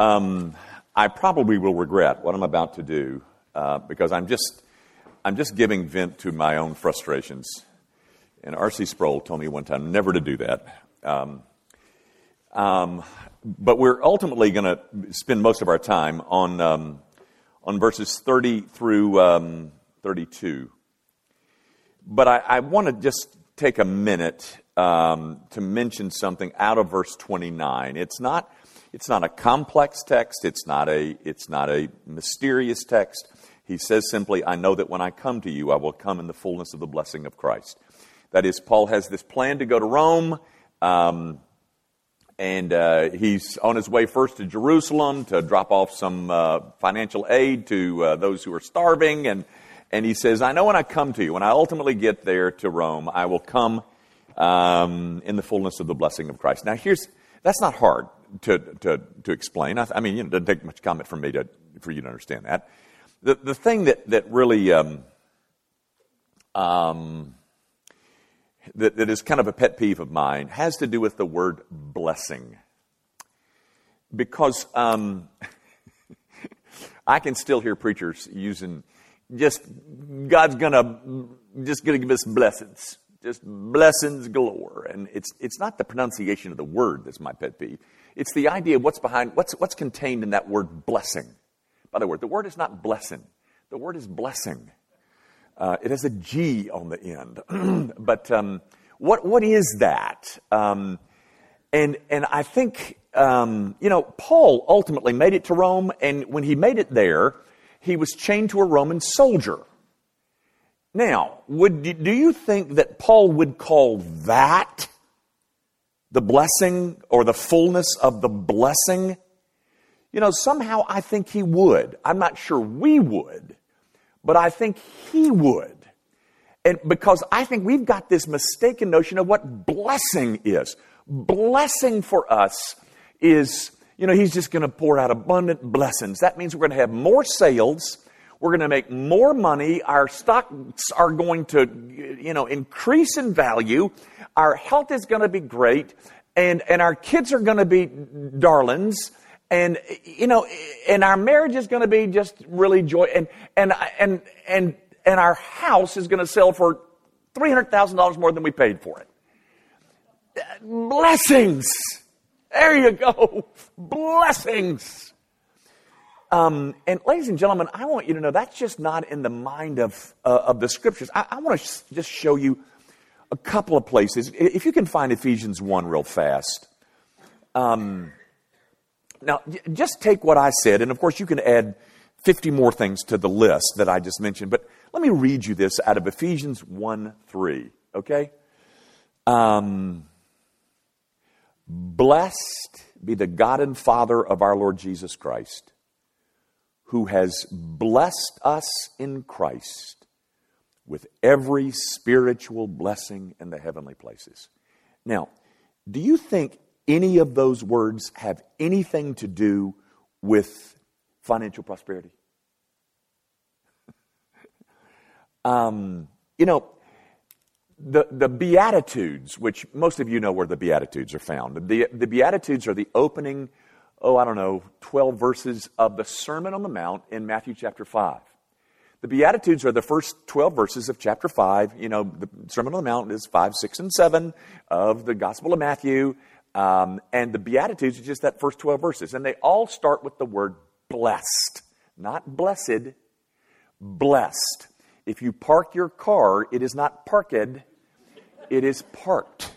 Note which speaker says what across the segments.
Speaker 1: Um, I probably will regret what I'm about to do uh, because I'm just, I'm just giving vent to my own frustrations. And R.C. Sproul told me one time never to do that. Um, um, but we're ultimately going to spend most of our time on, um, on verses 30 through um, 32. But I, I want to just take a minute um, to mention something out of verse 29. It's not, it's not a complex text, it's not, a, it's not a mysterious text. He says simply, I know that when I come to you, I will come in the fullness of the blessing of Christ. That is, Paul has this plan to go to Rome. Um, and uh, he's on his way first to Jerusalem to drop off some uh, financial aid to uh, those who are starving. And, and he says, I know when I come to you, when I ultimately get there to Rome, I will come um, in the fullness of the blessing of Christ. Now, here's that's not hard to, to, to explain. I, I mean, you know, it doesn't take much comment from me to, for you to understand that. The, the thing that, that really um, um, that, that is kind of a pet peeve of mine has to do with the word blessing. Because um, I can still hear preachers using just God's gonna just gonna give us blessings, just blessings galore, and it's it's not the pronunciation of the word that's my pet peeve. It's the idea of what's behind what's what's contained in that word blessing. By the way, the word is not blessing. The word is blessing. Uh, it has a G on the end. but um, what, what is that? Um, and, and I think, um, you know, Paul ultimately made it to Rome, and when he made it there, he was chained to a Roman soldier. Now, would, do you think that Paul would call that the blessing or the fullness of the blessing? You know, somehow I think he would. I'm not sure we would but I think he would. And because I think we've got this mistaken notion of what blessing is. Blessing for us is, you know, he's just going to pour out abundant blessings. That means we're going to have more sales. We're going to make more money. Our stocks are going to, you know, increase in value. Our health is going to be great. And, and our kids are going to be darlings and you know and our marriage is going to be just really joy and and and and and our house is going to sell for $300,000 more than we paid for it blessings there you go blessings um, and ladies and gentlemen i want you to know that's just not in the mind of uh, of the scriptures. I, I want to sh- just show you a couple of places. If you can find ephesians 1 real fast. Um, now, just take what I said, and of course, you can add 50 more things to the list that I just mentioned, but let me read you this out of Ephesians 1 3, okay? Um, Blessed be the God and Father of our Lord Jesus Christ, who has blessed us in Christ with every spiritual blessing in the heavenly places. Now, do you think any of those words have anything to do with financial prosperity? um, you know, the, the Beatitudes, which most of you know where the Beatitudes are found, the, the Beatitudes are the opening, oh, I don't know, 12 verses of the Sermon on the Mount in Matthew chapter 5. The Beatitudes are the first 12 verses of chapter 5. You know, the Sermon on the Mount is 5, 6, and 7 of the Gospel of Matthew. Um, and the Beatitudes are just that first 12 verses. And they all start with the word blessed, not blessed, blessed. If you park your car, it is not parked, it is parked.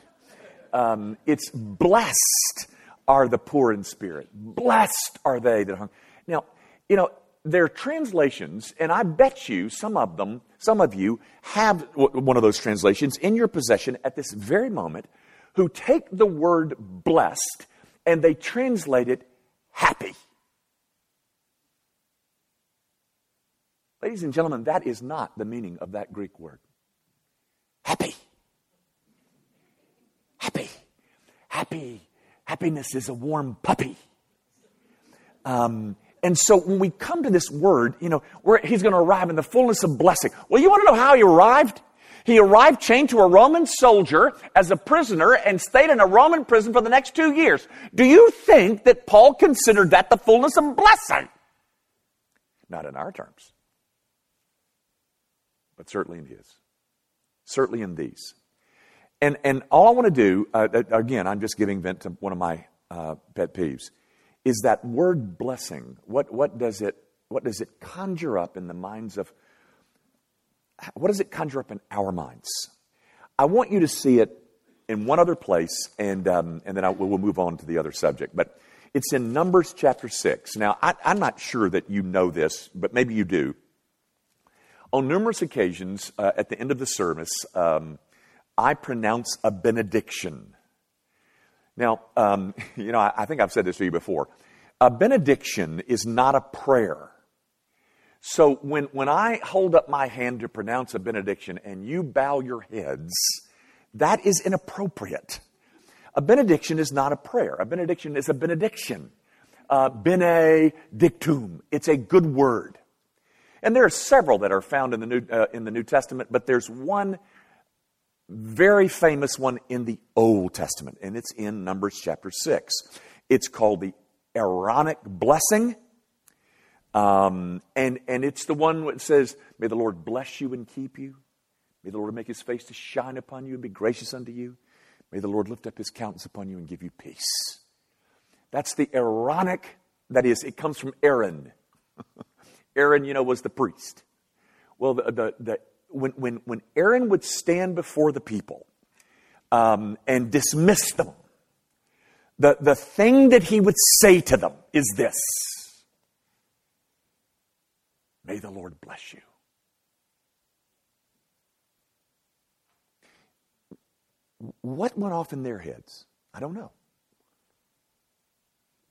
Speaker 1: Um, it's blessed are the poor in spirit. Blessed are they that hunger. Now, you know, there are translations, and I bet you some of them, some of you have one of those translations in your possession at this very moment who take the word blessed and they translate it happy. Ladies and gentlemen, that is not the meaning of that Greek word. Happy. Happy. Happy. Happiness is a warm puppy. Um, and so when we come to this word, you know, he's going to arrive in the fullness of blessing. Well, you want to know how he arrived? He arrived chained to a Roman soldier as a prisoner and stayed in a Roman prison for the next two years. Do you think that Paul considered that the fullness of blessing? Not in our terms, but certainly in his. Certainly in these. And, and all I want to do, uh, again, I'm just giving vent to one of my uh, pet peeves, is that word blessing. What, what, does it, what does it conjure up in the minds of what does it conjure up in our minds? I want you to see it in one other place, and, um, and then I, we'll move on to the other subject. But it's in Numbers chapter 6. Now, I, I'm not sure that you know this, but maybe you do. On numerous occasions uh, at the end of the service, um, I pronounce a benediction. Now, um, you know, I, I think I've said this to you before. A benediction is not a prayer. So when, when I hold up my hand to pronounce a benediction and you bow your heads, that is inappropriate. A benediction is not a prayer. A benediction is a benediction. Uh, benedictum. It's a good word. And there are several that are found in the New, uh, in the New Testament, but there's one very famous one in the Old Testament, and it's in Numbers chapter 6. It's called the Aaronic blessing. Um, and, and it's the one that says, May the Lord bless you and keep you. May the Lord make his face to shine upon you and be gracious unto you. May the Lord lift up his countenance upon you and give you peace. That's the Aaronic, that is, it comes from Aaron. Aaron, you know, was the priest. Well, the, the, the, when, when, when Aaron would stand before the people um, and dismiss them, the, the thing that he would say to them is this May the Lord bless you. What went off in their heads? I don't know.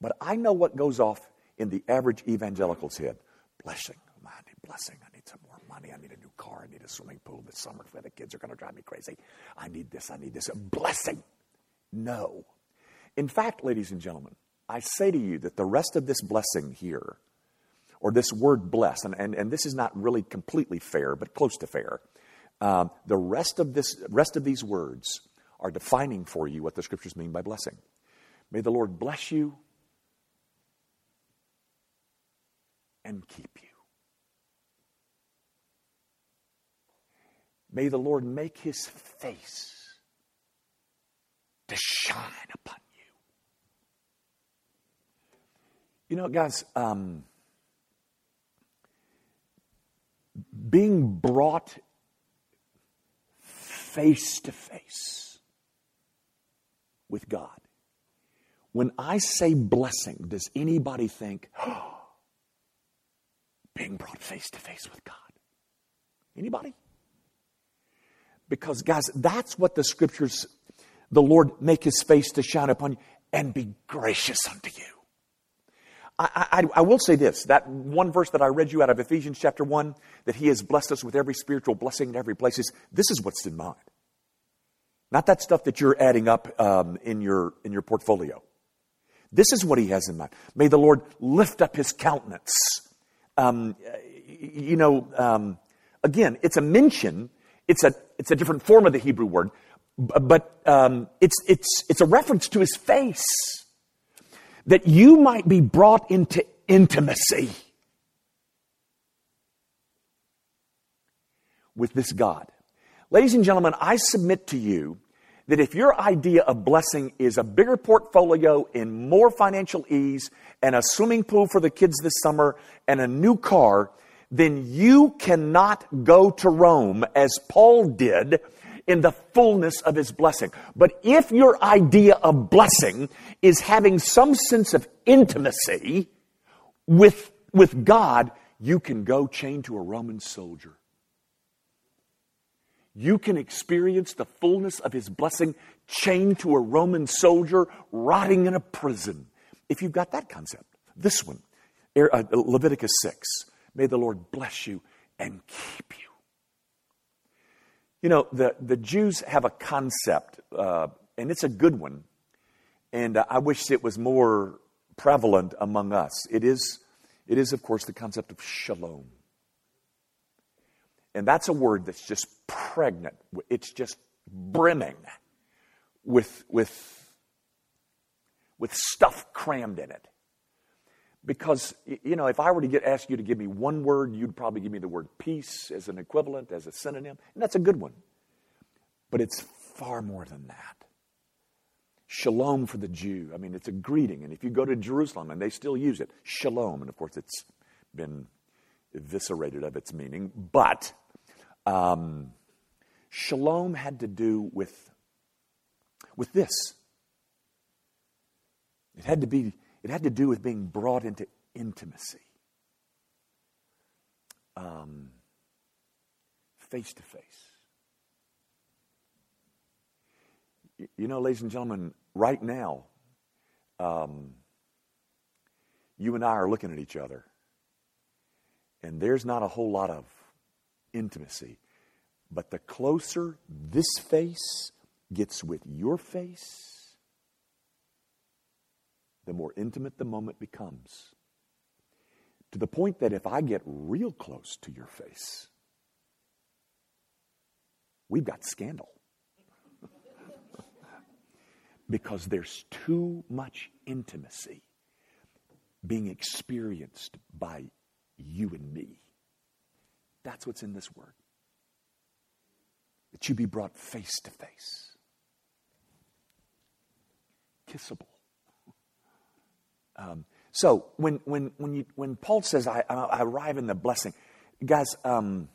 Speaker 1: But I know what goes off in the average evangelical's head. Blessing. Blessing. I need some more money. I need a new car. I need a swimming pool this summer where the kids are going to drive me crazy. I need this. I need this. A blessing. No. In fact, ladies and gentlemen, I say to you that the rest of this blessing here or this word bless, and, and, and this is not really completely fair, but close to fair. Um, the rest of, this, rest of these words are defining for you what the scriptures mean by blessing. May the Lord bless you and keep you. May the Lord make his face to shine upon you. You know, guys, um, being brought face to face with God. When I say blessing, does anybody think, oh, being brought face to face with God? Anybody? Because, guys, that's what the scriptures, the Lord make his face to shine upon you and be gracious unto you. I, I, I, will say this that one verse that I read you out of Ephesians chapter 1, that he has blessed us with every spiritual blessing in every place, is this is what's in mind. Not that stuff that you're adding up um, in, your, in your portfolio. This is what he has in mind. May the Lord lift up his countenance. Um, you know, um, again, it's a mention, it's a, it's a different form of the Hebrew word, but um, it's, it's, it's a reference to his face that you might be brought into intimacy with this God. Ladies and gentlemen, I submit to you that if your idea of blessing is a bigger portfolio and more financial ease and a swimming pool for the kids this summer and a new car, then you cannot go to Rome as Paul did in the fullness of his blessing. But if your idea of blessing is having some sense of intimacy with, with God, you can go chained to a Roman soldier. You can experience the fullness of his blessing chained to a Roman soldier rotting in a prison. If you've got that concept, this one, uh, Leviticus 6, may the Lord bless you and keep you. You know, the, the Jews have a concept, uh, and it's a good one, and uh, I wish it was more prevalent among us. It is, it is, of course, the concept of shalom. And that's a word that's just pregnant. It's just brimming with, with, with stuff crammed in it. Because, you know, if I were to get, ask you to give me one word, you'd probably give me the word peace as an equivalent, as a synonym. And that's a good one. But it's far more than that. Shalom for the Jew. I mean, it's a greeting. And if you go to Jerusalem, and they still use it, shalom. And of course, it's been eviscerated of its meaning. But um, shalom had to do with, with this. It had to be it had to do with being brought into intimacy, face to face. You know, ladies and gentlemen, right now, um, you and I are looking at each other, and there's not a whole lot of intimacy. But the closer this face gets with your face, the more intimate the moment becomes. To the point that if I get real close to your face, we've got scandal. because there's too much intimacy being experienced by you and me. That's what's in this word. That you be brought face to face, kissable. Um, so when, when, when, you, when Paul says, I, I arrive in the blessing, guys, um,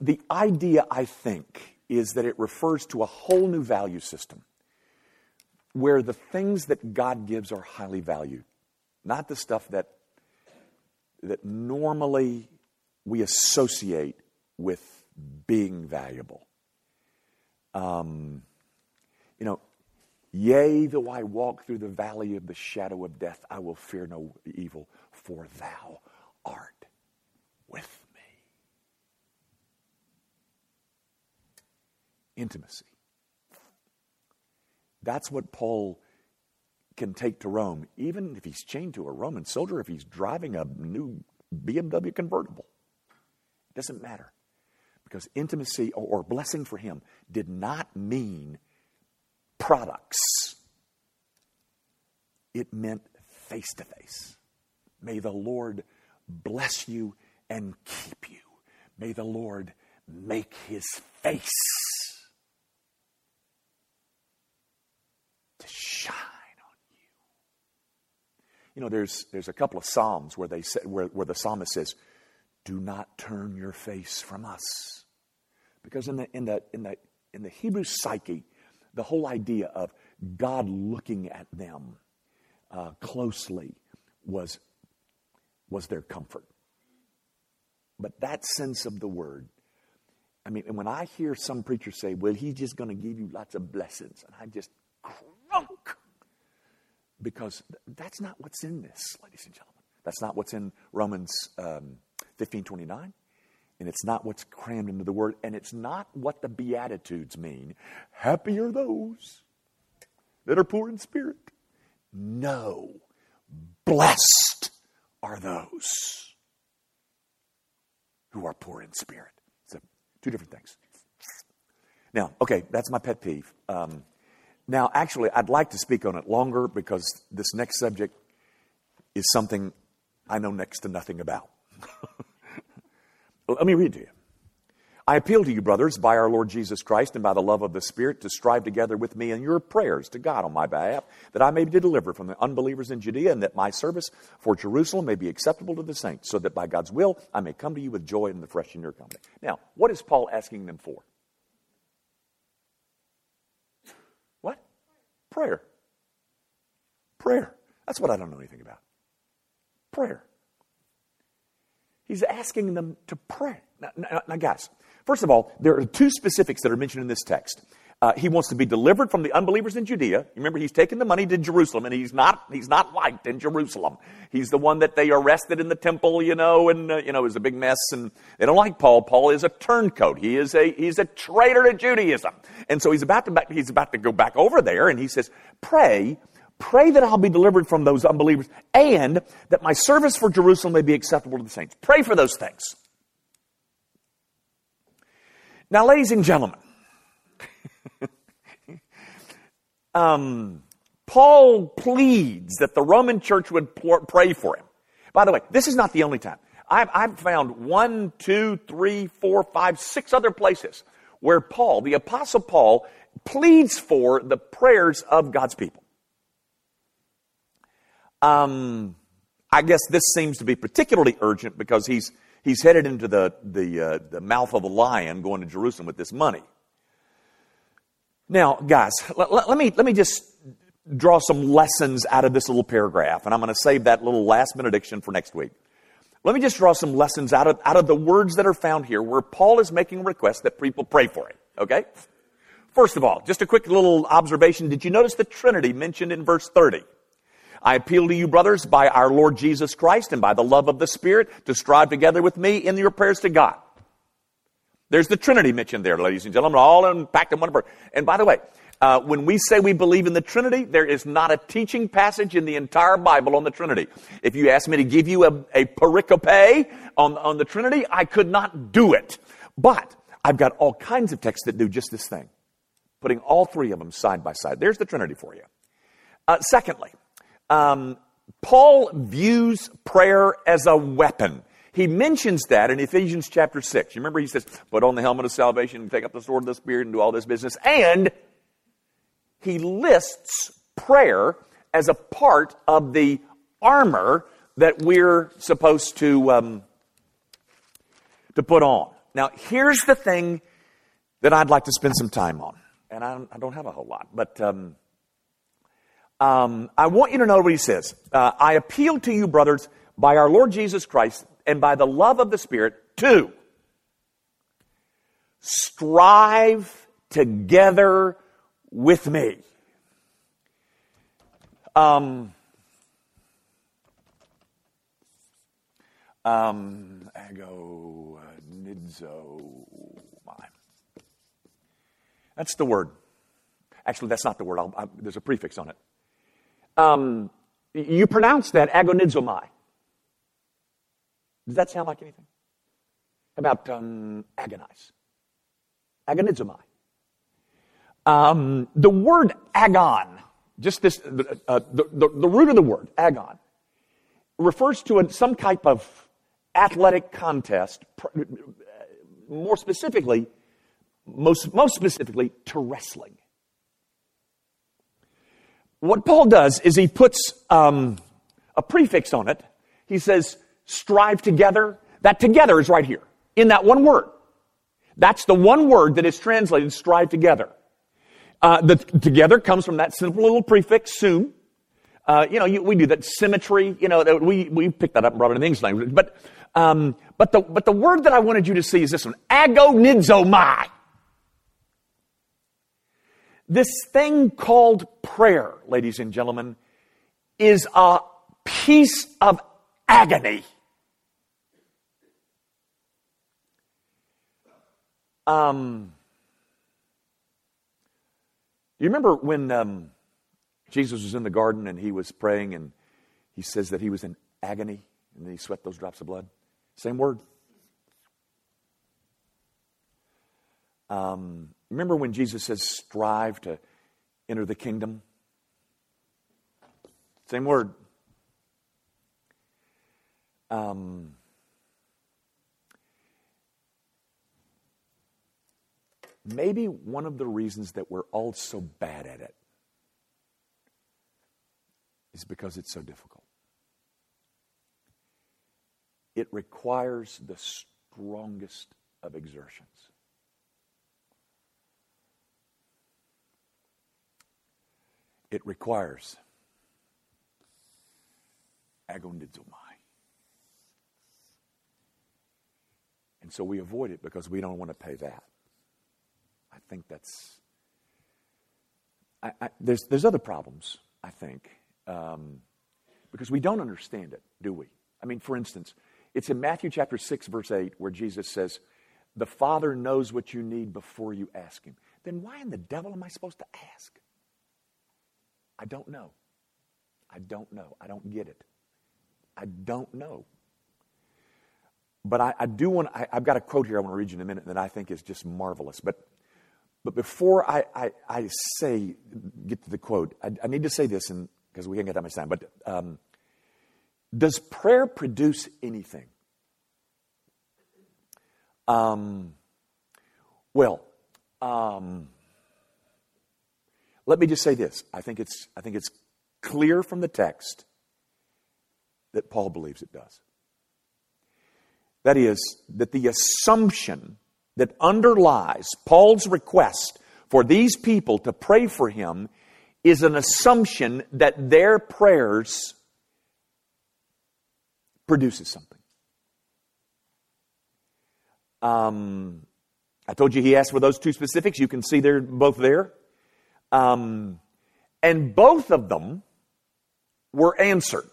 Speaker 1: the idea, I think, is that it refers to a whole new value system where the things that God gives are highly valued, not the stuff that, that normally we associate with being valuable. Um, you know, Yea, though I walk through the valley of the shadow of death, I will fear no evil, for thou art with me. Intimacy. That's what Paul can take to Rome, even if he's chained to a Roman soldier, if he's driving a new BMW convertible. It doesn't matter. Because intimacy or blessing for him did not mean products. It meant face to face. May the Lord bless you and keep you. May the Lord make his face to shine on you. You know, there's, there's a couple of Psalms where, they say, where, where the psalmist says, Do not turn your face from us. Because in the, in the, in the, in the Hebrew psyche, the whole idea of God looking at them uh, closely was, was their comfort. But that sense of the word, I mean, and when I hear some preachers say, well, he's just going to give you lots of blessings, and I just crunk. Because that's not what's in this, ladies and gentlemen. That's not what's in Romans um, 15 29 and it's not what's crammed into the word, and it's not what the Beatitudes mean. Happy are those that are poor in spirit. No, blessed are those who are poor in spirit. So, two different things. Now, okay, that's my pet peeve. Um, now, actually, I'd like to speak on it longer because this next subject is something I know next to nothing about. Let me read to you. I appeal to you, brothers, by our Lord Jesus Christ and by the love of the Spirit, to strive together with me in your prayers to God on my behalf, that I may be delivered from the unbelievers in Judea, and that my service for Jerusalem may be acceptable to the saints, so that by God's will I may come to you with joy and the fresh in your company. Now, what is Paul asking them for? What? Prayer. Prayer. That's what I don't know anything about. Prayer. He's asking them to pray. Now, now, now, guys, first of all, there are two specifics that are mentioned in this text. Uh, he wants to be delivered from the unbelievers in Judea. Remember, he's taken the money to Jerusalem, and he's not he's not liked in Jerusalem. He's the one that they arrested in the temple, you know, and uh, you know it was a big mess. And they don't like Paul. Paul is a turncoat. He is a he's a traitor to Judaism. And so he's about to back, he's about to go back over there, and he says, "Pray Pray that I'll be delivered from those unbelievers and that my service for Jerusalem may be acceptable to the saints. Pray for those things. Now, ladies and gentlemen, um, Paul pleads that the Roman church would pray for him. By the way, this is not the only time. I've, I've found one, two, three, four, five, six other places where Paul, the Apostle Paul, pleads for the prayers of God's people. Um, I guess this seems to be particularly urgent because he's, he's headed into the, the, uh, the mouth of a lion going to Jerusalem with this money. Now, guys, let, let, me, let me just draw some lessons out of this little paragraph, and I'm going to save that little last benediction for next week. Let me just draw some lessons out of, out of the words that are found here where Paul is making a request that people pray for him. Okay? First of all, just a quick little observation. Did you notice the Trinity mentioned in verse 30? I appeal to you, brothers, by our Lord Jesus Christ and by the love of the Spirit, to strive together with me in your prayers to God. There's the Trinity mentioned there, ladies and gentlemen, all unpacked in one verse. And by the way, uh, when we say we believe in the Trinity, there is not a teaching passage in the entire Bible on the Trinity. If you ask me to give you a, a pericope on, on the Trinity, I could not do it. But I've got all kinds of texts that do just this thing, putting all three of them side by side. There's the Trinity for you. Uh, secondly, um, Paul views prayer as a weapon. He mentions that in Ephesians chapter 6. You remember he says, put on the helmet of salvation and take up the sword of the Spirit and do all this business. And he lists prayer as a part of the armor that we're supposed to, um, to put on. Now, here's the thing that I'd like to spend some time on. And I, don't have a whole lot, but um, um, I want you to know what he says. Uh, I appeal to you, brothers, by our Lord Jesus Christ and by the love of the Spirit, to strive together with me. Um, um, uh, nidzo, That's the word. Actually, that's not the word. I, there's a prefix on it. Um, you pronounce that agonizomai. Does that sound like anything? About um, agonize? Agonizomai. Um, the word agon, just this, uh, the, the, the, root of the word, agon, refers to a, some type of athletic contest, more specifically, most, most specifically, to wrestling. What Paul does is he puts um, a prefix on it. He says, strive together. That together is right here in that one word. That's the one word that is translated strive together. Uh, the together comes from that simple little prefix, soon. Uh, you know, you, we do that symmetry. You know, we we picked that up and brought it in the English language. But um, but the but the word that I wanted you to see is this one: agonizomai. This thing called prayer, ladies and gentlemen, is a piece of agony. Um, you remember when um, Jesus was in the garden and he was praying and he says that he was in agony and he sweat those drops of blood? Same word. Um, remember when Jesus says, strive to enter the kingdom? Same word. Um, maybe one of the reasons that we're all so bad at it is because it's so difficult. It requires the strongest of exertions. It requires agonizomai. And so we avoid it because we don't want to pay that. I think that's. I, I, there's, there's other problems, I think, um, because we don't understand it, do we? I mean, for instance, it's in Matthew chapter 6, verse 8, where Jesus says, The Father knows what you need before you ask Him. Then why in the devil am I supposed to ask? I don't know. I don't know. I don't get it. I don't know. but I, I do want, I, have got a quote here I want to read you in a minute that I think is just marvelous. But, but before I, I, I say, get to the quote, I, I need to say this because we can't get that much time. But um, does prayer produce anything? Um, well, um, let me just say this. I think it's, I think it's clear from the text that Paul believes it does. That is, that the assumption that underlies Paul's request for these people to pray for him is an assumption that their prayers produces something. Um, I told you he asked for those two specifics. You can see they're both there. Um, and both of them were answered.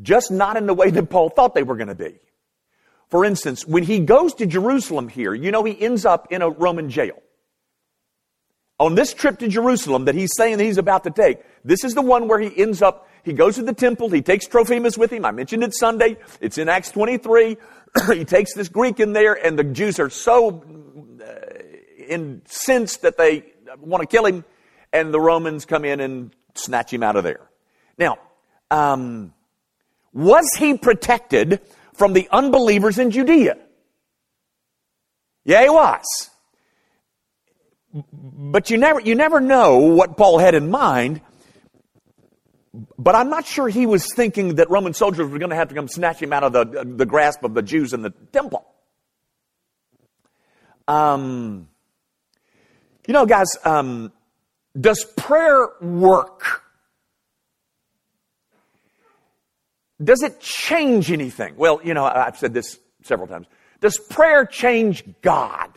Speaker 1: Just not in the way that Paul thought they were going to be. For instance, when he goes to Jerusalem here, you know he ends up in a Roman jail. On this trip to Jerusalem that he's saying that he's about to take, this is the one where he ends up, he goes to the temple, he takes Trophimus with him. I mentioned it Sunday. It's in Acts 23. he takes this Greek in there, and the Jews are so uh, incensed that they want to kill him, and the Romans come in and snatch him out of there. Now, um, was he protected from the unbelievers in Judea? Yeah, he was. But you never, you never know what Paul had in mind. But I'm not sure he was thinking that Roman soldiers were going to have to come snatch him out of the, the grasp of the Jews in the temple. Um, you know, guys, um, does prayer work? Does it change anything? Well, you know, I've said this several times. Does prayer change God?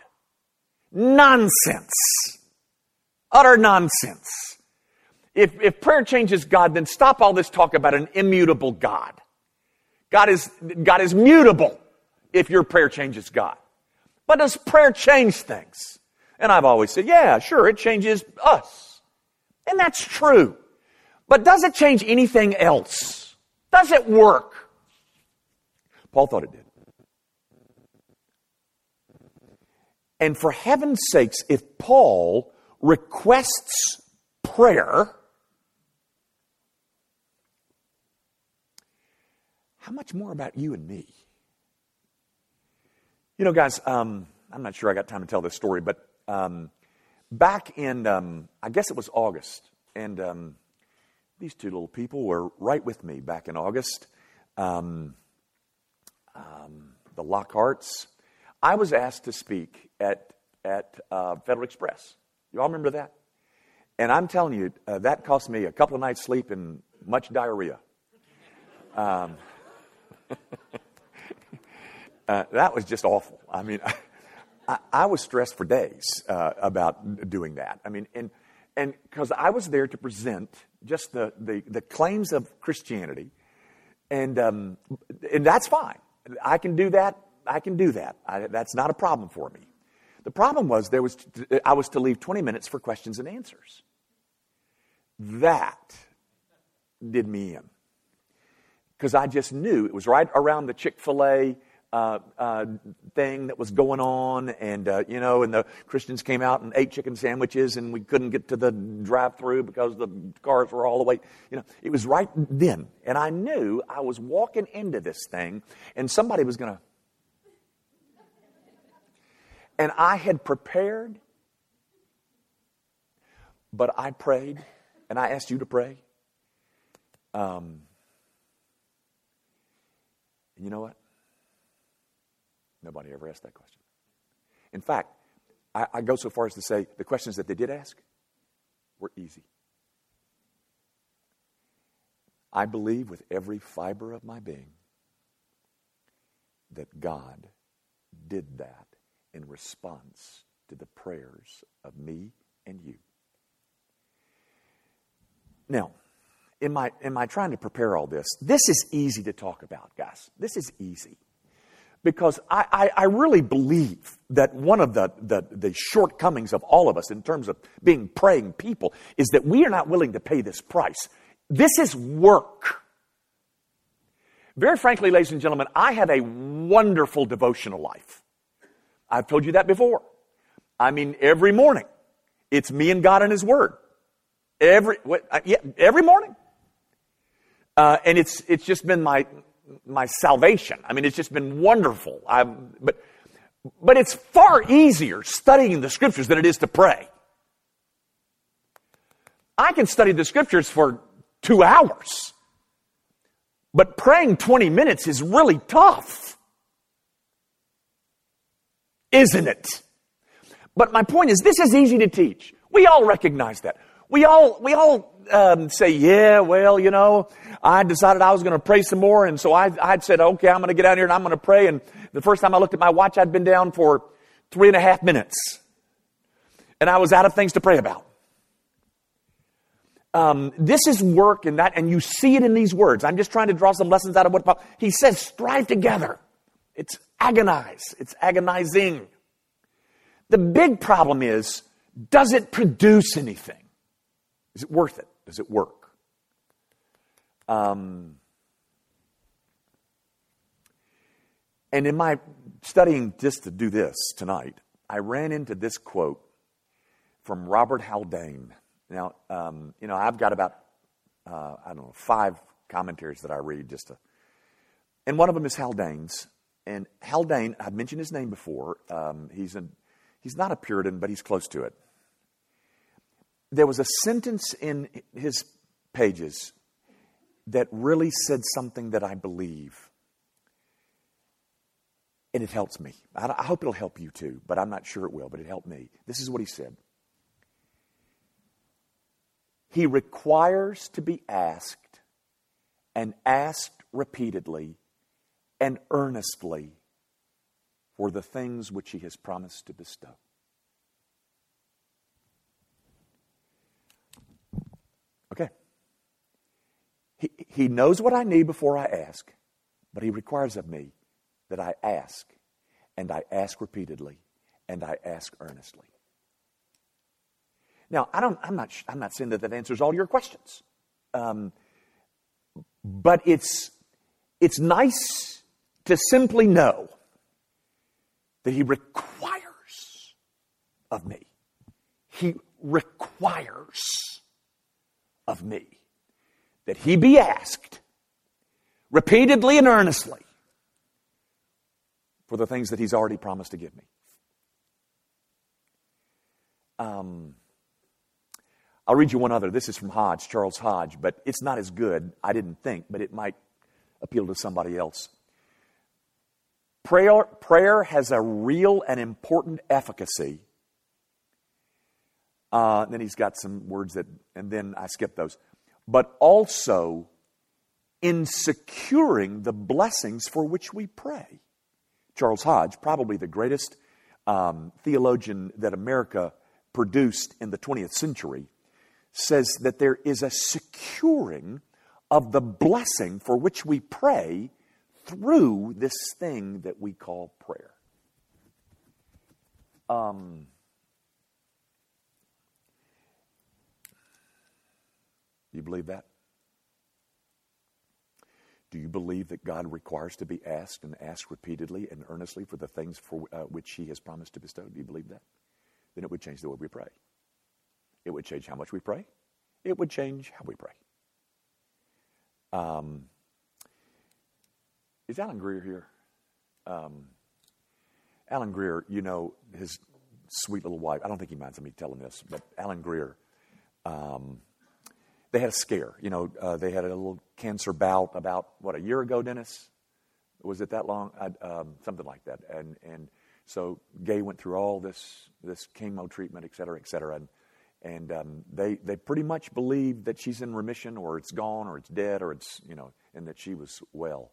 Speaker 1: Nonsense. Utter nonsense. If, if prayer changes God, then stop all this talk about an immutable God. God is, God is mutable if your prayer changes God. But does prayer change things? And I've always said, yeah, sure, it changes us. And that's true. But does it change anything else? Does it work? Paul thought it did. And for heaven's sakes, if Paul requests prayer, how much more about you and me? You know, guys, um, I'm not sure I got time to tell this story, but um, back in, um, I guess it was August, and um, these two little people were right with me back in August. Um, um, the Lockharts. I was asked to speak at, at uh, Federal Express. You all remember that? And I'm telling you, uh, that cost me a couple of nights' sleep and much diarrhea. Um, uh, that was just awful. I mean, I, I was stressed for days uh, about doing that. I mean, and and because I was there to present just the, the, the claims of Christianity, and um, and that's fine. I can do that. I can do that. I, that's not a problem for me. The problem was there was I was to leave 20 minutes for questions and answers. That did me in because I just knew it was right around the Chick Fil A uh, uh, thing that was going on, and uh, you know, and the Christians came out and ate chicken sandwiches, and we couldn't get to the drive-through because the cars were all the way. You know, it was right then, and I knew I was walking into this thing, and somebody was going to. And I had prepared, but I prayed, and I asked you to pray. Um, you know what? Nobody ever asked that question. In fact, I, I go so far as to say the questions that they did ask were easy. I believe with every fiber of my being that God did that in response to the prayers of me and you. Now, in my, in my trying to prepare all this, this is easy to talk about, guys. This is easy because I, I, I, really believe that one of the, the, the, shortcomings of all of us in terms of being praying people is that we are not willing to pay this price. This is work. Very frankly, ladies and gentlemen, I have a wonderful devotional life. I've told you that before. I mean, every morning, it's me and God and His Word. Every, uh, yeah, every morning. Uh, and it's, it's just been my, my salvation. I mean, it's just been wonderful. I'm, but, but it's far easier studying the scriptures than it is to pray. I can study the scriptures for two hours, but praying 20 minutes is really tough. Isn't it? But my point is, this is easy to teach. We all recognize that. We all, we all um, say, yeah, well, you know, I decided I was going to pray some more, and so I, I said, okay, I'm going to get out here and I'm going to pray. And the first time I looked at my watch, I'd been down for three and a half minutes, and I was out of things to pray about. Um, this is work and that, and you see it in these words. I'm just trying to draw some lessons out of what Paul, he says. Strive together. It's agonize. It's agonizing. The big problem is, does it produce anything? Is it worth it? Does it work? Um, and in my studying just to do this tonight, I ran into this quote from Robert Haldane. Now, um, you know, I've got about, uh, I don't know, five commentaries that I read just to, and one of them is Haldane's. And Haldane, I've mentioned his name before. Um, he's, an, he's not a Puritan, but he's close to it there was a sentence in his pages that really said something that I believe. And it helps me. I hope it'll help you too, but I'm not sure it will, but it helped me. This is what he said He requires to be asked and asked repeatedly and earnestly for the things which he has promised to bestow. Okay. He, he knows what I need before I ask, but He requires of me that I ask, and I ask repeatedly, and I ask earnestly. Now, I don't, I'm, not, I'm not saying that that answers all your questions, um, but it's, it's nice to simply know that He requires of me. He requires of me that he be asked repeatedly and earnestly for the things that he's already promised to give me. Um, I'll read you one other. This is from Hodge, Charles Hodge, but it's not as good, I didn't think, but it might appeal to somebody else. Prayer, prayer has a real and important efficacy uh, and then he's got some words that, and then I skip those. But also in securing the blessings for which we pray. Charles Hodge, probably the greatest um, theologian that America produced in the 20th century, says that there is a securing of the blessing for which we pray through this thing that we call prayer. Um, You believe that? Do you believe that God requires to be asked and asked repeatedly and earnestly for the things for uh, which He has promised to bestow? Do you believe that? Then it would change the way we pray. It would change how much we pray. It would change how we pray. Um, is Alan Greer here? Um, Alan Greer, you know, his sweet little wife, I don't think he minds me telling this, but Alan Greer, um, they had a scare. You know, uh, they had a little cancer bout about what a year ago, Dennis. Was it that long? Um, something like that. And and so Gay went through all this this chemo treatment, et cetera, et cetera, and and um, they they pretty much believe that she's in remission, or it's gone, or it's dead, or it's you know, and that she was well.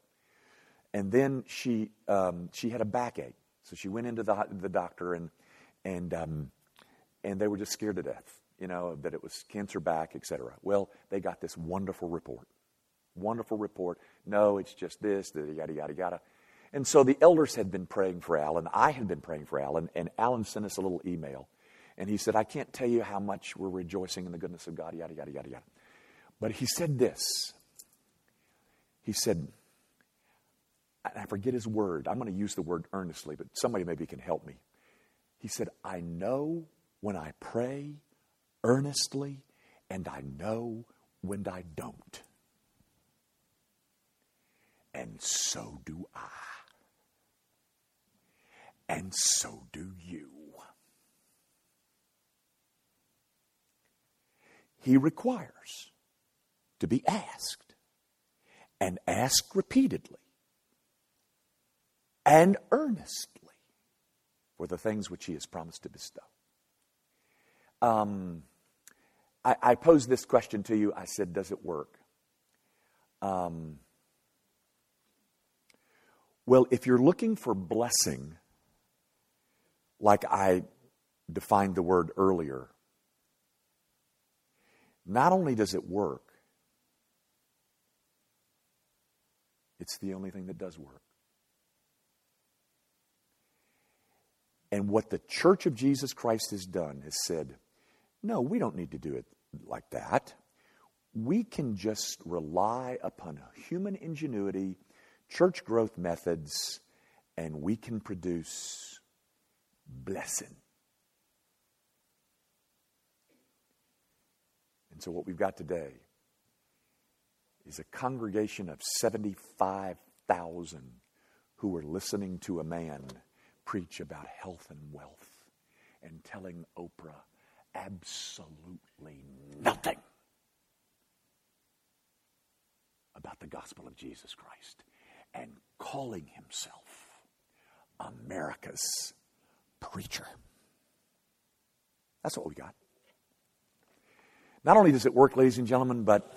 Speaker 1: And then she um, she had a backache, so she went into the the doctor, and and um, and they were just scared to death you know, that it was cancer back, etc. Well, they got this wonderful report. Wonderful report. No, it's just this, yada, yada, yada. And so the elders had been praying for Alan. I had been praying for Alan, and Alan sent us a little email. And he said, I can't tell you how much we're rejoicing in the goodness of God, yada, yada, yada, yada. But he said this. He said, I forget his word. I'm going to use the word earnestly, but somebody maybe can help me. He said, I know when I pray earnestly, and I know when I don't. And so do I. And so do you. He requires to be asked and asked repeatedly and earnestly for the things which He has promised to bestow. Um, I, I, posed this question to you. I said, Does it work? Um, well, if you're looking for blessing, like I defined the word earlier, not only does it work, it's the only thing that does work. And what the Church of Jesus Christ has done has said, no, we don't need to do it like that. We can just rely upon human ingenuity, church growth methods, and we can produce blessing. And so, what we've got today is a congregation of 75,000 who are listening to a man preach about health and wealth and telling Oprah absolutely nothing about the gospel of Jesus Christ and calling himself America's preacher. That's what we got. Not only does it work, ladies and gentlemen, but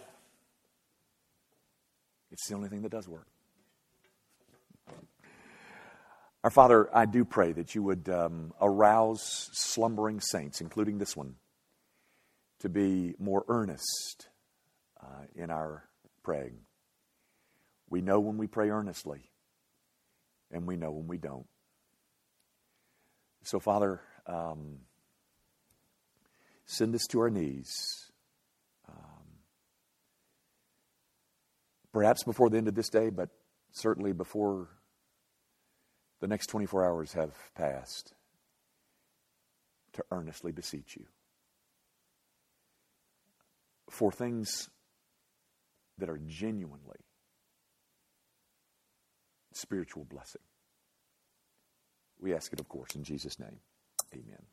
Speaker 1: it's the only thing that does work. Our Father, I do pray that you would um, arouse slumbering saints, including this one, to be more earnest uh, in our praying. We know when we pray earnestly, and we know when we don't. So, Father, um, send us to our knees perhaps before the end of this day, but certainly before the next 24 hours have passed, to earnestly beseech you for things that are genuinely spiritual blessing. We ask it, of course, in Jesus' name. Amen.